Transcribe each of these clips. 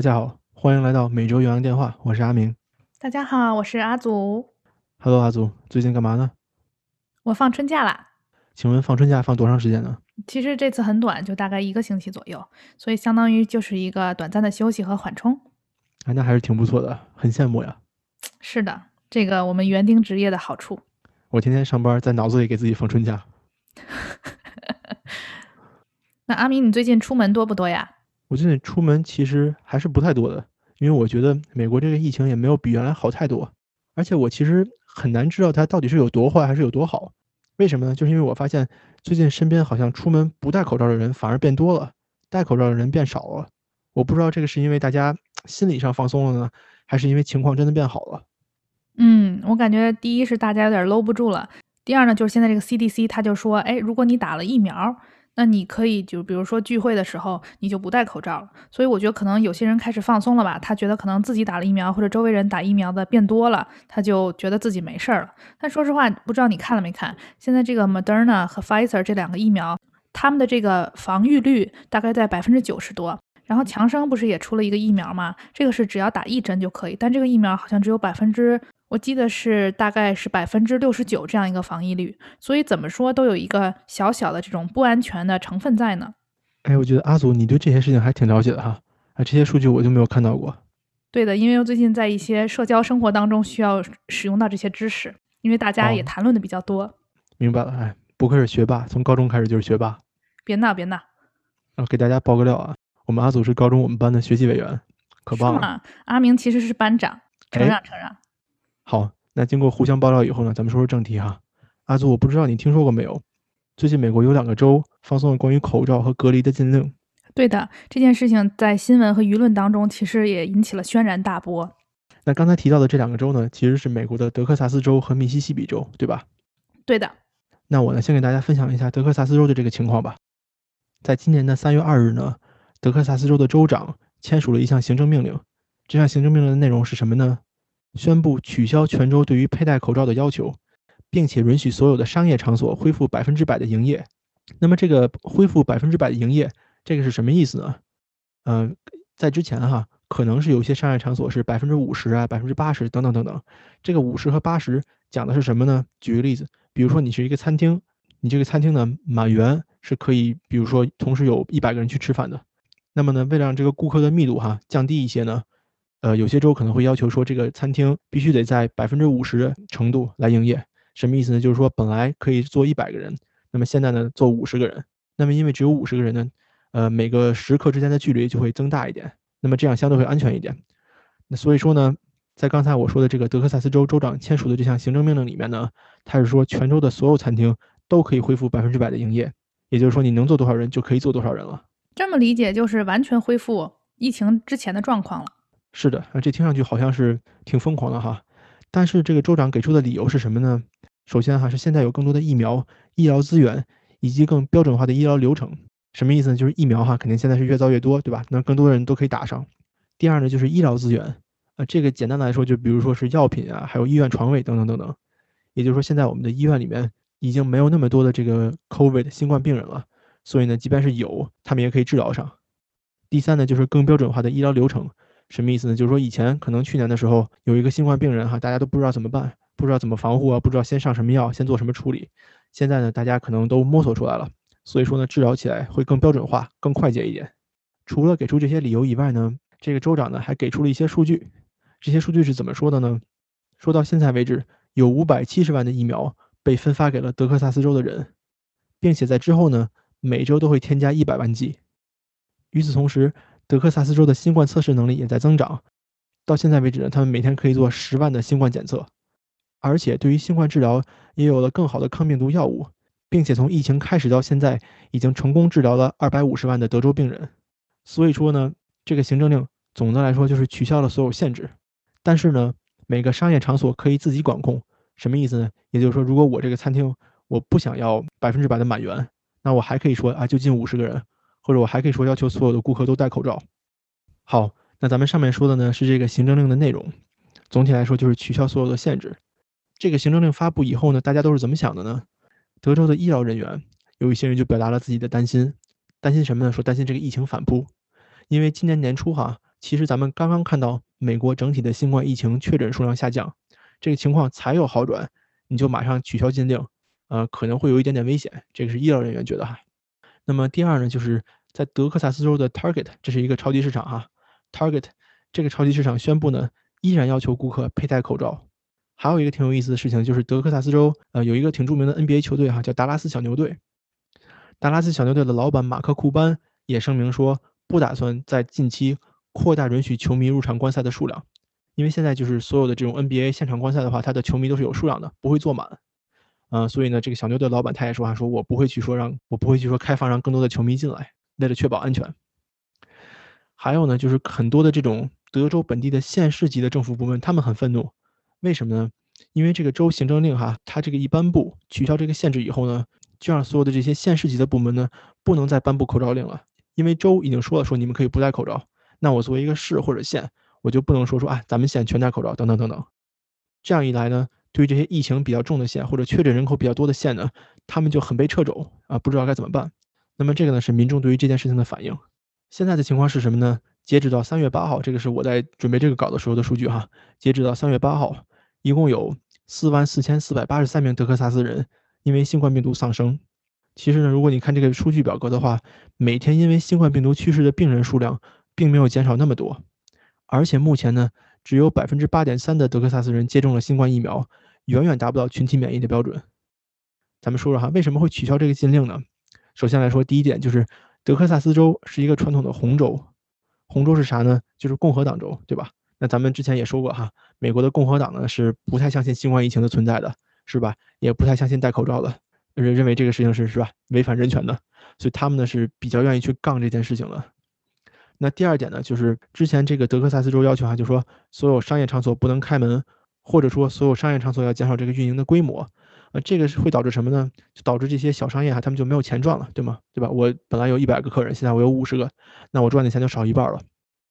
大家好，欢迎来到每周元阳电话，我是阿明。大家好，我是阿祖。Hello，阿祖，最近干嘛呢？我放春假啦。请问放春假放多长时间呢？其实这次很短，就大概一个星期左右，所以相当于就是一个短暂的休息和缓冲。啊，那还是挺不错的，很羡慕呀。是的，这个我们园丁职业的好处。我天天上班，在脑子里给自己放春假。那阿明，你最近出门多不多呀？我最近出门其实还是不太多的，因为我觉得美国这个疫情也没有比原来好太多，而且我其实很难知道它到底是有多坏还是有多好。为什么呢？就是因为我发现最近身边好像出门不戴口罩的人反而变多了，戴口罩的人变少了。我不知道这个是因为大家心理上放松了呢，还是因为情况真的变好了。嗯，我感觉第一是大家有点搂不住了，第二呢就是现在这个 CDC 他就说，哎，如果你打了疫苗，那你可以就比如说聚会的时候你就不戴口罩了。所以我觉得可能有些人开始放松了吧，他觉得可能自己打了疫苗或者周围人打疫苗的变多了，他就觉得自己没事儿了。但说实话，不知道你看了没看，现在这个 Moderna 和 Pfizer 这两个疫苗，他们的这个防御率大概在百分之九十多。然后强生不是也出了一个疫苗吗？这个是只要打一针就可以，但这个疫苗好像只有百分之，我记得是大概是百分之六十九这样一个防疫率，所以怎么说都有一个小小的这种不安全的成分在呢。哎，我觉得阿祖你对这些事情还挺了解的哈，啊，这些数据我就没有看到过。对的，因为我最近在一些社交生活当中需要使用到这些知识，因为大家也谈论的比较多。明白了，哎，不愧是学霸，从高中开始就是学霸。别闹，别闹。啊，给大家爆个料啊。我们阿祖是高中我们班的学习委员，可棒了。阿明其实是班长，承让承让。好，那经过互相爆料以后呢，咱们说说正题哈。阿祖，我不知道你听说过没有？最近美国有两个州放松了关于口罩和隔离的禁令。对的，这件事情在新闻和舆论当中其实也引起了轩然大波。那刚才提到的这两个州呢，其实是美国的德克萨斯州和密西西比州，对吧？对的。那我呢，先给大家分享一下德克萨斯州的这个情况吧。在今年的三月二日呢。德克萨斯州的州长签署了一项行政命令，这项行政命令的内容是什么呢？宣布取消全州对于佩戴口罩的要求，并且允许所有的商业场所恢复百分之百的营业。那么这个恢复百分之百的营业，这个是什么意思呢？嗯，在之前哈，可能是有些商业场所是百分之五十啊、百分之八十等等等等。这个五十和八十讲的是什么呢？举个例子，比如说你是一个餐厅，你这个餐厅呢满员是可以，比如说同时有一百个人去吃饭的。那么呢，为了让这个顾客的密度哈降低一些呢，呃，有些州可能会要求说，这个餐厅必须得在百分之五十程度来营业。什么意思呢？就是说本来可以坐一百个人，那么现在呢坐五十个人。那么因为只有五十个人呢，呃，每个食客之间的距离就会增大一点，那么这样相对会安全一点。那所以说呢，在刚才我说的这个德克萨斯州州长签署的这项行政命令里面呢，他是说全州的所有餐厅都可以恢复百分之百的营业，也就是说你能坐多少人就可以坐多少人了。这么理解就是完全恢复疫情之前的状况了。是的，啊这听上去好像是挺疯狂的哈。但是这个州长给出的理由是什么呢？首先哈是现在有更多的疫苗、医疗资源以及更标准化的医疗流程。什么意思呢？就是疫苗哈肯定现在是越造越多，对吧？那更多的人都可以打上。第二呢就是医疗资源，啊，这个简单来说就比如说是药品啊，还有医院床位等等等等。也就是说现在我们的医院里面已经没有那么多的这个 COVID 新冠病人了。所以呢，即便是有，他们也可以治疗上。第三呢，就是更标准化的医疗流程，什么意思呢？就是说以前可能去年的时候有一个新冠病人哈，大家都不知道怎么办，不知道怎么防护啊，不知道先上什么药，先做什么处理。现在呢，大家可能都摸索出来了，所以说呢，治疗起来会更标准化、更快捷一点。除了给出这些理由以外呢，这个州长呢还给出了一些数据。这些数据是怎么说的呢？说到现在为止，有五百七十万的疫苗被分发给了德克萨斯州的人，并且在之后呢。每周都会添加一百万剂。与此同时，德克萨斯州的新冠测试能力也在增长。到现在为止呢，他们每天可以做十万的新冠检测，而且对于新冠治疗也有了更好的抗病毒药物，并且从疫情开始到现在，已经成功治疗了二百五十万的德州病人。所以说呢，这个行政令总的来说就是取消了所有限制，但是呢，每个商业场所可以自己管控。什么意思呢？也就是说，如果我这个餐厅我不想要百分之百的满员。那我还可以说啊，就进五十个人，或者我还可以说要求所有的顾客都戴口罩。好，那咱们上面说的呢是这个行政令的内容，总体来说就是取消所有的限制。这个行政令发布以后呢，大家都是怎么想的呢？德州的医疗人员有一些人就表达了自己的担心，担心什么呢？说担心这个疫情反扑，因为今年年初哈，其实咱们刚刚看到美国整体的新冠疫情确诊数量下降，这个情况才有好转，你就马上取消禁令，呃，可能会有一点点危险。这个是医疗人员觉得哈。那么第二呢，就是在德克萨斯州的 Target，这是一个超级市场哈。Target 这个超级市场宣布呢，依然要求顾客佩戴口罩。还有一个挺有意思的事情，就是德克萨斯州呃有一个挺著名的 NBA 球队哈，叫达拉斯小牛队。达拉斯小牛队的老板马克库班也声明说，不打算在近期。扩大允许球迷入场观赛的数量，因为现在就是所有的这种 NBA 现场观赛的话，它的球迷都是有数量的，不会坐满。嗯，所以呢，这个小牛队老板他也说啊，说我不会去说让我不会去说开放让更多的球迷进来，为了确保安全。还有呢，就是很多的这种德州本地的县市级的政府部门，他们很愤怒，为什么呢？因为这个州行政令哈，它这个一颁布取消这个限制以后呢，就让所有的这些县市级的部门呢，不能再颁布口罩令了，因为州已经说了，说你们可以不戴口罩。那我作为一个市或者县，我就不能说说啊，咱们县全戴口罩等等等等。这样一来呢，对于这些疫情比较重的县或者确诊人口比较多的县呢，他们就很被掣肘啊，不知道该怎么办。那么这个呢是民众对于这件事情的反应。现在的情况是什么呢？截止到三月八号，这个是我在准备这个稿的时候的数据哈。截止到三月八号，一共有四万四千四百八十三名德克萨斯人因为新冠病毒丧生。其实呢，如果你看这个数据表格的话，每天因为新冠病毒去世的病人数量。并没有减少那么多，而且目前呢，只有百分之八点三的德克萨斯人接种了新冠疫苗，远远达不到群体免疫的标准。咱们说说哈，为什么会取消这个禁令呢？首先来说，第一点就是德克萨斯州是一个传统的红州，红州是啥呢？就是共和党州，对吧？那咱们之前也说过哈，美国的共和党呢是不太相信新冠疫情的存在的，是吧？也不太相信戴口罩的，认认为这个事情是是吧违反人权的，所以他们呢是比较愿意去杠这件事情的。那第二点呢，就是之前这个德克萨斯州要求哈，就说所有商业场所不能开门，或者说所有商业场所要减少这个运营的规模，呃，这个是会导致什么呢？就导致这些小商业哈，他们就没有钱赚了，对吗？对吧？我本来有一百个客人，现在我有五十个，那我赚的钱就少一半了。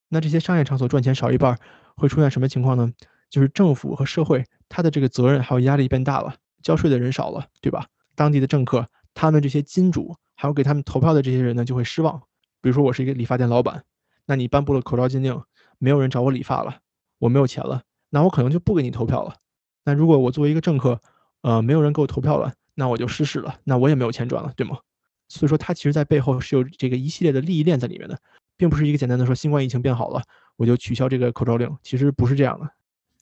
那这些商业场所赚钱少一半，会出现什么情况呢？就是政府和社会他的这个责任还有压力变大了，交税的人少了，对吧？当地的政客，他们这些金主，还有给他们投票的这些人呢，就会失望。比如说我是一个理发店老板。那你颁布了口罩禁令，没有人找我理发了，我没有钱了，那我可能就不给你投票了。那如果我作为一个政客，呃，没有人给我投票了，那我就失势了，那我也没有钱赚了，对吗？所以说，它其实在背后是有这个一系列的利益链在里面的，并不是一个简单的说新冠疫情变好了，我就取消这个口罩令，其实不是这样的。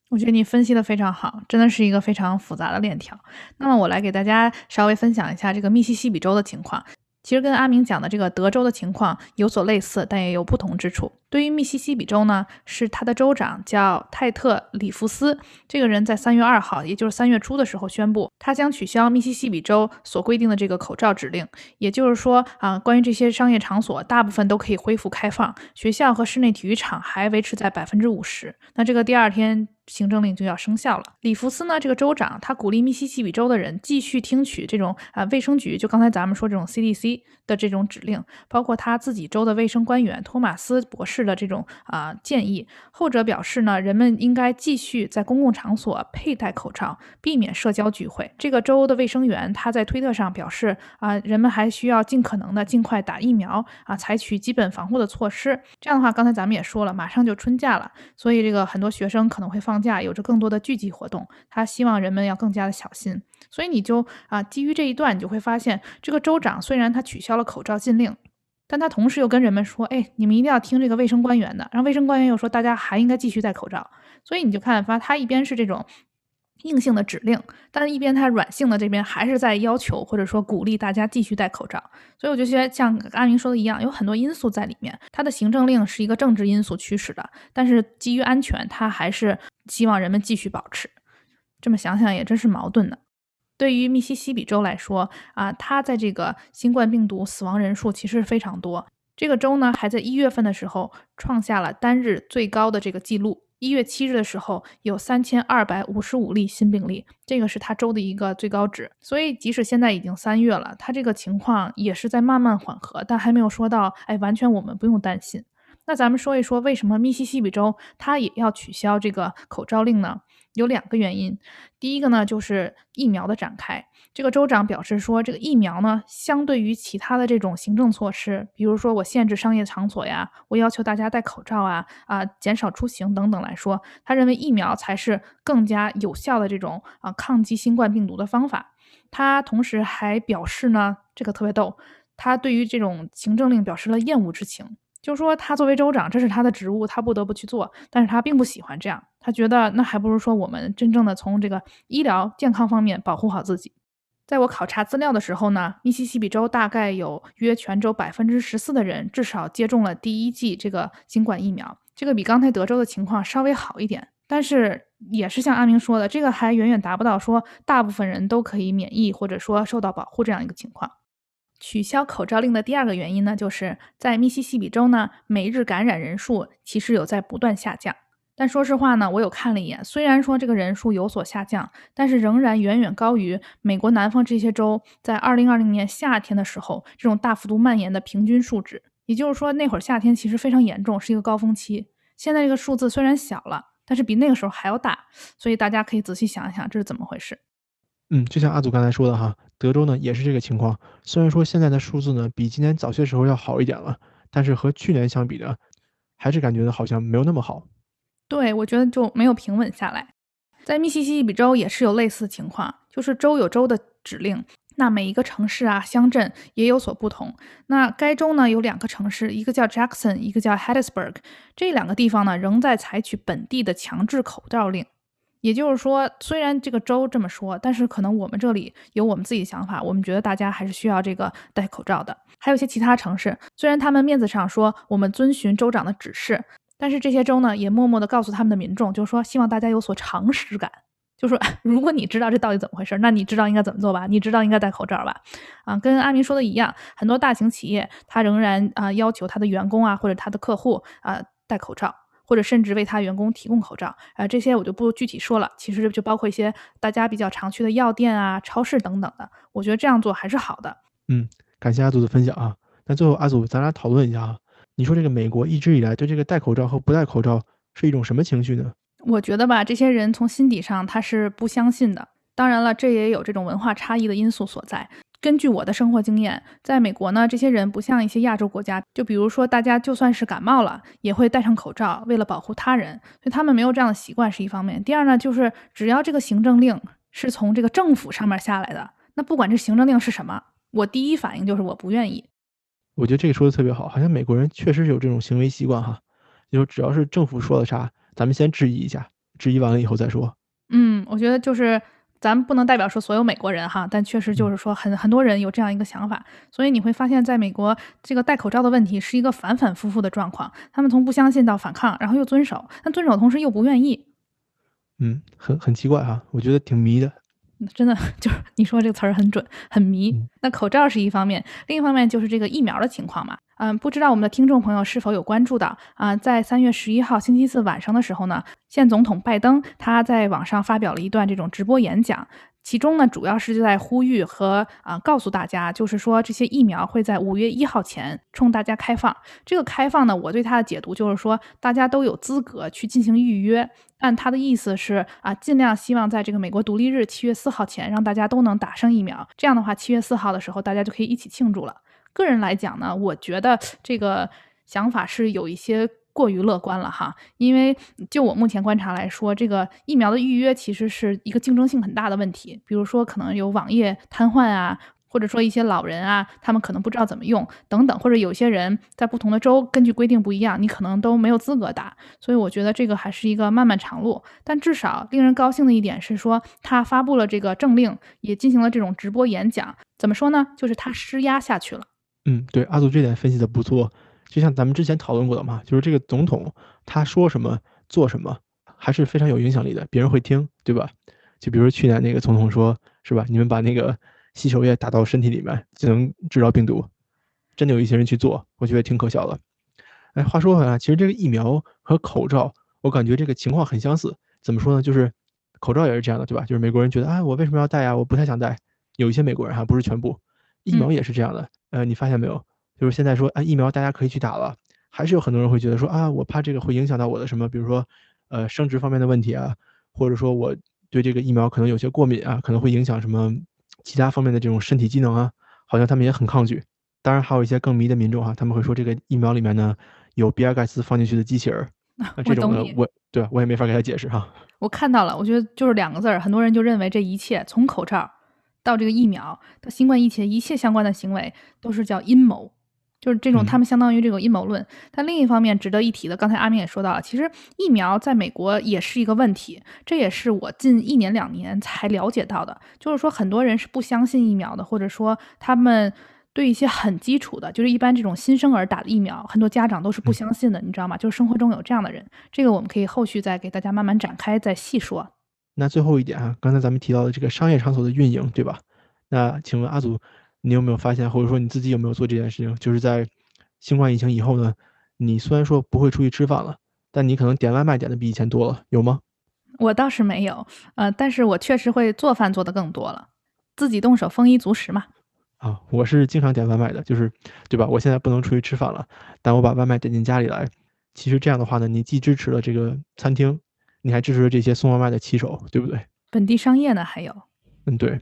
我觉得你分析的非常好，真的是一个非常复杂的链条。那么我来给大家稍微分享一下这个密西西比州的情况。其实跟阿明讲的这个德州的情况有所类似，但也有不同之处。对于密西西比州呢，是他的州长叫泰特·里弗斯，这个人在三月二号，也就是三月初的时候宣布，他将取消密西西比州所规定的这个口罩指令。也就是说啊，关于这些商业场所，大部分都可以恢复开放，学校和室内体育场还维持在百分之五十。那这个第二天。行政令就要生效了。里弗斯呢，这个州长，他鼓励密西西比州的人继续听取这种啊卫生局，就刚才咱们说这种 CDC 的这种指令，包括他自己州的卫生官员托马斯博士的这种啊建议。后者表示呢，人们应该继续在公共场所佩戴口罩，避免社交聚会。这个州的卫生员他在推特上表示啊，人们还需要尽可能的尽快打疫苗啊，采取基本防护的措施。这样的话，刚才咱们也说了，马上就春假了，所以这个很多学生可能会放。假有着更多的聚集活动，他希望人们要更加的小心，所以你就啊，基于这一段，你就会发现，这个州长虽然他取消了口罩禁令，但他同时又跟人们说，哎，你们一定要听这个卫生官员的，然后卫生官员又说，大家还应该继续戴口罩，所以你就看发，他一边是这种。硬性的指令，但是一边他软性的这边还是在要求或者说鼓励大家继续戴口罩，所以我就觉得像阿明说的一样，有很多因素在里面。他的行政令是一个政治因素驱使的，但是基于安全，他还是希望人们继续保持。这么想想也真是矛盾的。对于密西西比州来说啊，它在这个新冠病毒死亡人数其实非常多，这个州呢还在一月份的时候创下了单日最高的这个记录。一月七日的时候，有三千二百五十五例新病例，这个是他州的一个最高值。所以，即使现在已经三月了，他这个情况也是在慢慢缓和，但还没有说到，哎，完全我们不用担心。那咱们说一说，为什么密西西比州它也要取消这个口罩令呢？有两个原因，第一个呢就是疫苗的展开。这个州长表示说，这个疫苗呢，相对于其他的这种行政措施，比如说我限制商业场所呀，我要求大家戴口罩啊，啊，减少出行等等来说，他认为疫苗才是更加有效的这种啊抗击新冠病毒的方法。他同时还表示呢，这个特别逗，他对于这种行政令表示了厌恶之情。就说，他作为州长，这是他的职务，他不得不去做，但是他并不喜欢这样，他觉得那还不如说我们真正的从这个医疗健康方面保护好自己。在我考察资料的时候呢，密西西比州大概有约全州百分之十四的人至少接种了第一剂这个新冠疫苗，这个比刚才德州的情况稍微好一点，但是也是像阿明说的，这个还远远达不到说大部分人都可以免疫或者说受到保护这样一个情况。取消口罩令的第二个原因呢，就是在密西西比州呢，每日感染人数其实有在不断下降。但说实话呢，我有看了一眼，虽然说这个人数有所下降，但是仍然远远高于美国南方这些州在2020年夏天的时候这种大幅度蔓延的平均数值。也就是说，那会儿夏天其实非常严重，是一个高峰期。现在这个数字虽然小了，但是比那个时候还要大，所以大家可以仔细想一想，这是怎么回事。嗯，就像阿祖刚才说的哈，德州呢也是这个情况。虽然说现在的数字呢比今年早些时候要好一点了，但是和去年相比呢，还是感觉好像没有那么好。对，我觉得就没有平稳下来。在密西西比州也是有类似情况，就是州有州的指令，那每一个城市啊、乡镇也有所不同。那该州呢有两个城市，一个叫 Jackson，一个叫 Hattiesburg，这两个地方呢仍在采取本地的强制口罩令。也就是说，虽然这个州这么说，但是可能我们这里有我们自己的想法，我们觉得大家还是需要这个戴口罩的。还有一些其他城市，虽然他们面子上说我们遵循州长的指示，但是这些州呢也默默地告诉他们的民众，就是说希望大家有所常识感，就是说 如果你知道这到底怎么回事，那你知道应该怎么做吧？你知道应该戴口罩吧？啊，跟阿明说的一样，很多大型企业他仍然啊要求他的员工啊或者他的客户啊戴口罩。或者甚至为他员工提供口罩啊，这些我就不具体说了。其实就包括一些大家比较常去的药店啊、超市等等的。我觉得这样做还是好的。嗯，感谢阿祖的分享啊。那最后阿祖，咱俩讨论一下啊。你说这个美国一直以来对这个戴口罩和不戴口罩是一种什么情绪呢？我觉得吧，这些人从心底上他是不相信的。当然了，这也有这种文化差异的因素所在。根据我的生活经验，在美国呢，这些人不像一些亚洲国家，就比如说大家就算是感冒了，也会戴上口罩，为了保护他人，所以他们没有这样的习惯是一方面。第二呢，就是只要这个行政令是从这个政府上面下来的，那不管这行政令是什么，我第一反应就是我不愿意。我觉得这个说的特别好，好像美国人确实是有这种行为习惯哈，就只要是政府说了啥，咱们先质疑一下，质疑完了以后再说。嗯，我觉得就是。咱们不能代表说所有美国人哈，但确实就是说很很多人有这样一个想法，所以你会发现在美国这个戴口罩的问题是一个反反复复的状况，他们从不相信到反抗，然后又遵守，但遵守同时又不愿意。嗯，很很奇怪哈，我觉得挺迷的。真的 就是你说这个词儿很准，很迷。那口罩是一方面，另一方面就是这个疫苗的情况嘛。嗯，不知道我们的听众朋友是否有关注到啊？在三月十一号星期四晚上的时候呢，现总统拜登他在网上发表了一段这种直播演讲。其中呢，主要是就在呼吁和啊告诉大家，就是说这些疫苗会在五月一号前冲大家开放。这个开放呢，我对它的解读就是说，大家都有资格去进行预约。按他的意思是啊，尽量希望在这个美国独立日七月四号前，让大家都能打上疫苗。这样的话，七月四号的时候，大家就可以一起庆祝了。个人来讲呢，我觉得这个想法是有一些。过于乐观了哈，因为就我目前观察来说，这个疫苗的预约其实是一个竞争性很大的问题。比如说，可能有网页瘫痪啊，或者说一些老人啊，他们可能不知道怎么用等等，或者有些人在不同的州根据规定不一样，你可能都没有资格打。所以我觉得这个还是一个漫漫长路。但至少令人高兴的一点是说，他发布了这个政令，也进行了这种直播演讲。怎么说呢？就是他施压下去了。嗯，对，阿祖这点分析的不错。就像咱们之前讨论过的嘛，就是这个总统他说什么做什么，还是非常有影响力的，别人会听，对吧？就比如去年那个总统说，是吧？你们把那个洗手液打到身体里面就能治疗病毒，真的有一些人去做，我觉得挺可笑的。哎，话说回来，其实这个疫苗和口罩，我感觉这个情况很相似。怎么说呢？就是口罩也是这样的，对吧？就是美国人觉得，啊，我为什么要戴呀？我不太想戴。有一些美国人哈，不是全部。疫苗也是这样的，呃，你发现没有？就是现在说啊，疫苗大家可以去打了，还是有很多人会觉得说啊，我怕这个会影响到我的什么，比如说，呃，生殖方面的问题啊，或者说我对这个疫苗可能有些过敏啊，可能会影响什么其他方面的这种身体机能啊，好像他们也很抗拒。当然，还有一些更迷的民众哈，他们会说这个疫苗里面呢有比尔盖茨放进去的机器人，那这种的，我对我也没法给他解释哈。我看到了，我觉得就是两个字儿，很多人就认为这一切从口罩到这个疫苗到新冠疫情一切相关的行为都是叫阴谋。就是这种，他们相当于这种阴谋论。但另一方面，值得一提的，刚才阿明也说到了，其实疫苗在美国也是一个问题。这也是我近一年两年才了解到的。就是说，很多人是不相信疫苗的，或者说他们对一些很基础的，就是一般这种新生儿打的疫苗，很多家长都是不相信的，你知道吗？就是生活中有这样的人。这个我们可以后续再给大家慢慢展开，再细说。那最后一点啊，刚才咱们提到的这个商业场所的运营，对吧？那请问阿祖。你有没有发现，或者说你自己有没有做这件事情？就是在新冠疫情以后呢，你虽然说不会出去吃饭了，但你可能点外卖点的比以前多了，有吗？我倒是没有，呃，但是我确实会做饭做的更多了，自己动手丰衣足食嘛。啊，我是经常点外卖的，就是对吧？我现在不能出去吃饭了，但我把外卖点进家里来。其实这样的话呢，你既支持了这个餐厅，你还支持了这些送外卖的骑手，对不对？本地商业呢，还有。嗯，对。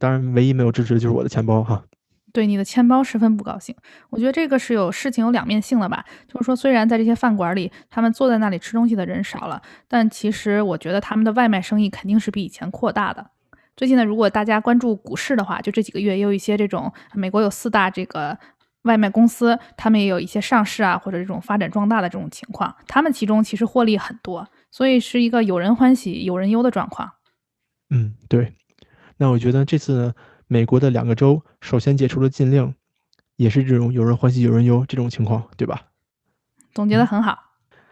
当然，唯一没有支持的就是我的钱包哈。对你的钱包十分不高兴。我觉得这个是有事情有两面性的吧。就是说，虽然在这些饭馆里，他们坐在那里吃东西的人少了，但其实我觉得他们的外卖生意肯定是比以前扩大的。最近呢，如果大家关注股市的话，就这几个月也有一些这种美国有四大这个外卖公司，他们也有一些上市啊，或者这种发展壮大的这种情况。他们其中其实获利很多，所以是一个有人欢喜有人忧的状况。嗯，对。那我觉得这次呢，美国的两个州首先解除了禁令，也是这种有人欢喜有人忧这种情况，对吧？总结的很好。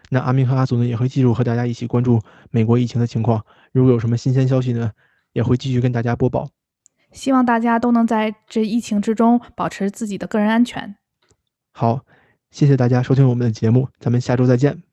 那阿明和阿祖呢，也会继续和大家一起关注美国疫情的情况。如果有什么新鲜消息呢，也会继续跟大家播报。希望大家都能在这疫情之中保持自己的个人安全。好，谢谢大家收听我们的节目，咱们下周再见。